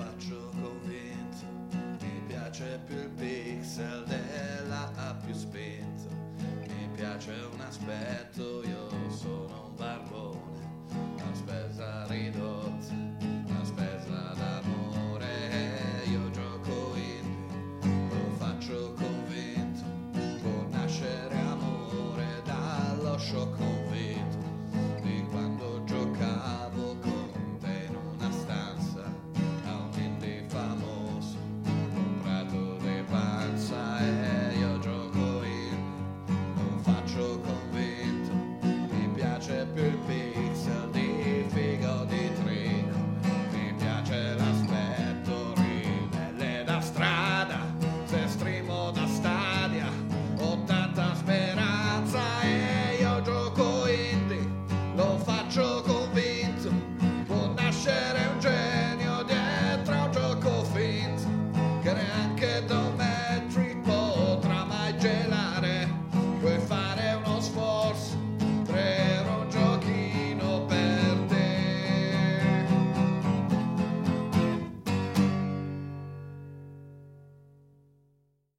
faccio convinto, mi piace più il pixel della A più spinto, mi piace un aspetto, io sono un barbone, la spesa ridotta, una spesa d'amore, io gioco in, lo faccio convinto, può nascere amore dallo sciocco. socio convinto, mi piace più il pixel di figo di trigo, mi piace l'aspetto ribelle da strada, se strimo da stadia, ho tanta speranza e io gioco indie, lo faccio convinto, può nascere un genio dietro un gioco finto, che neanche dopo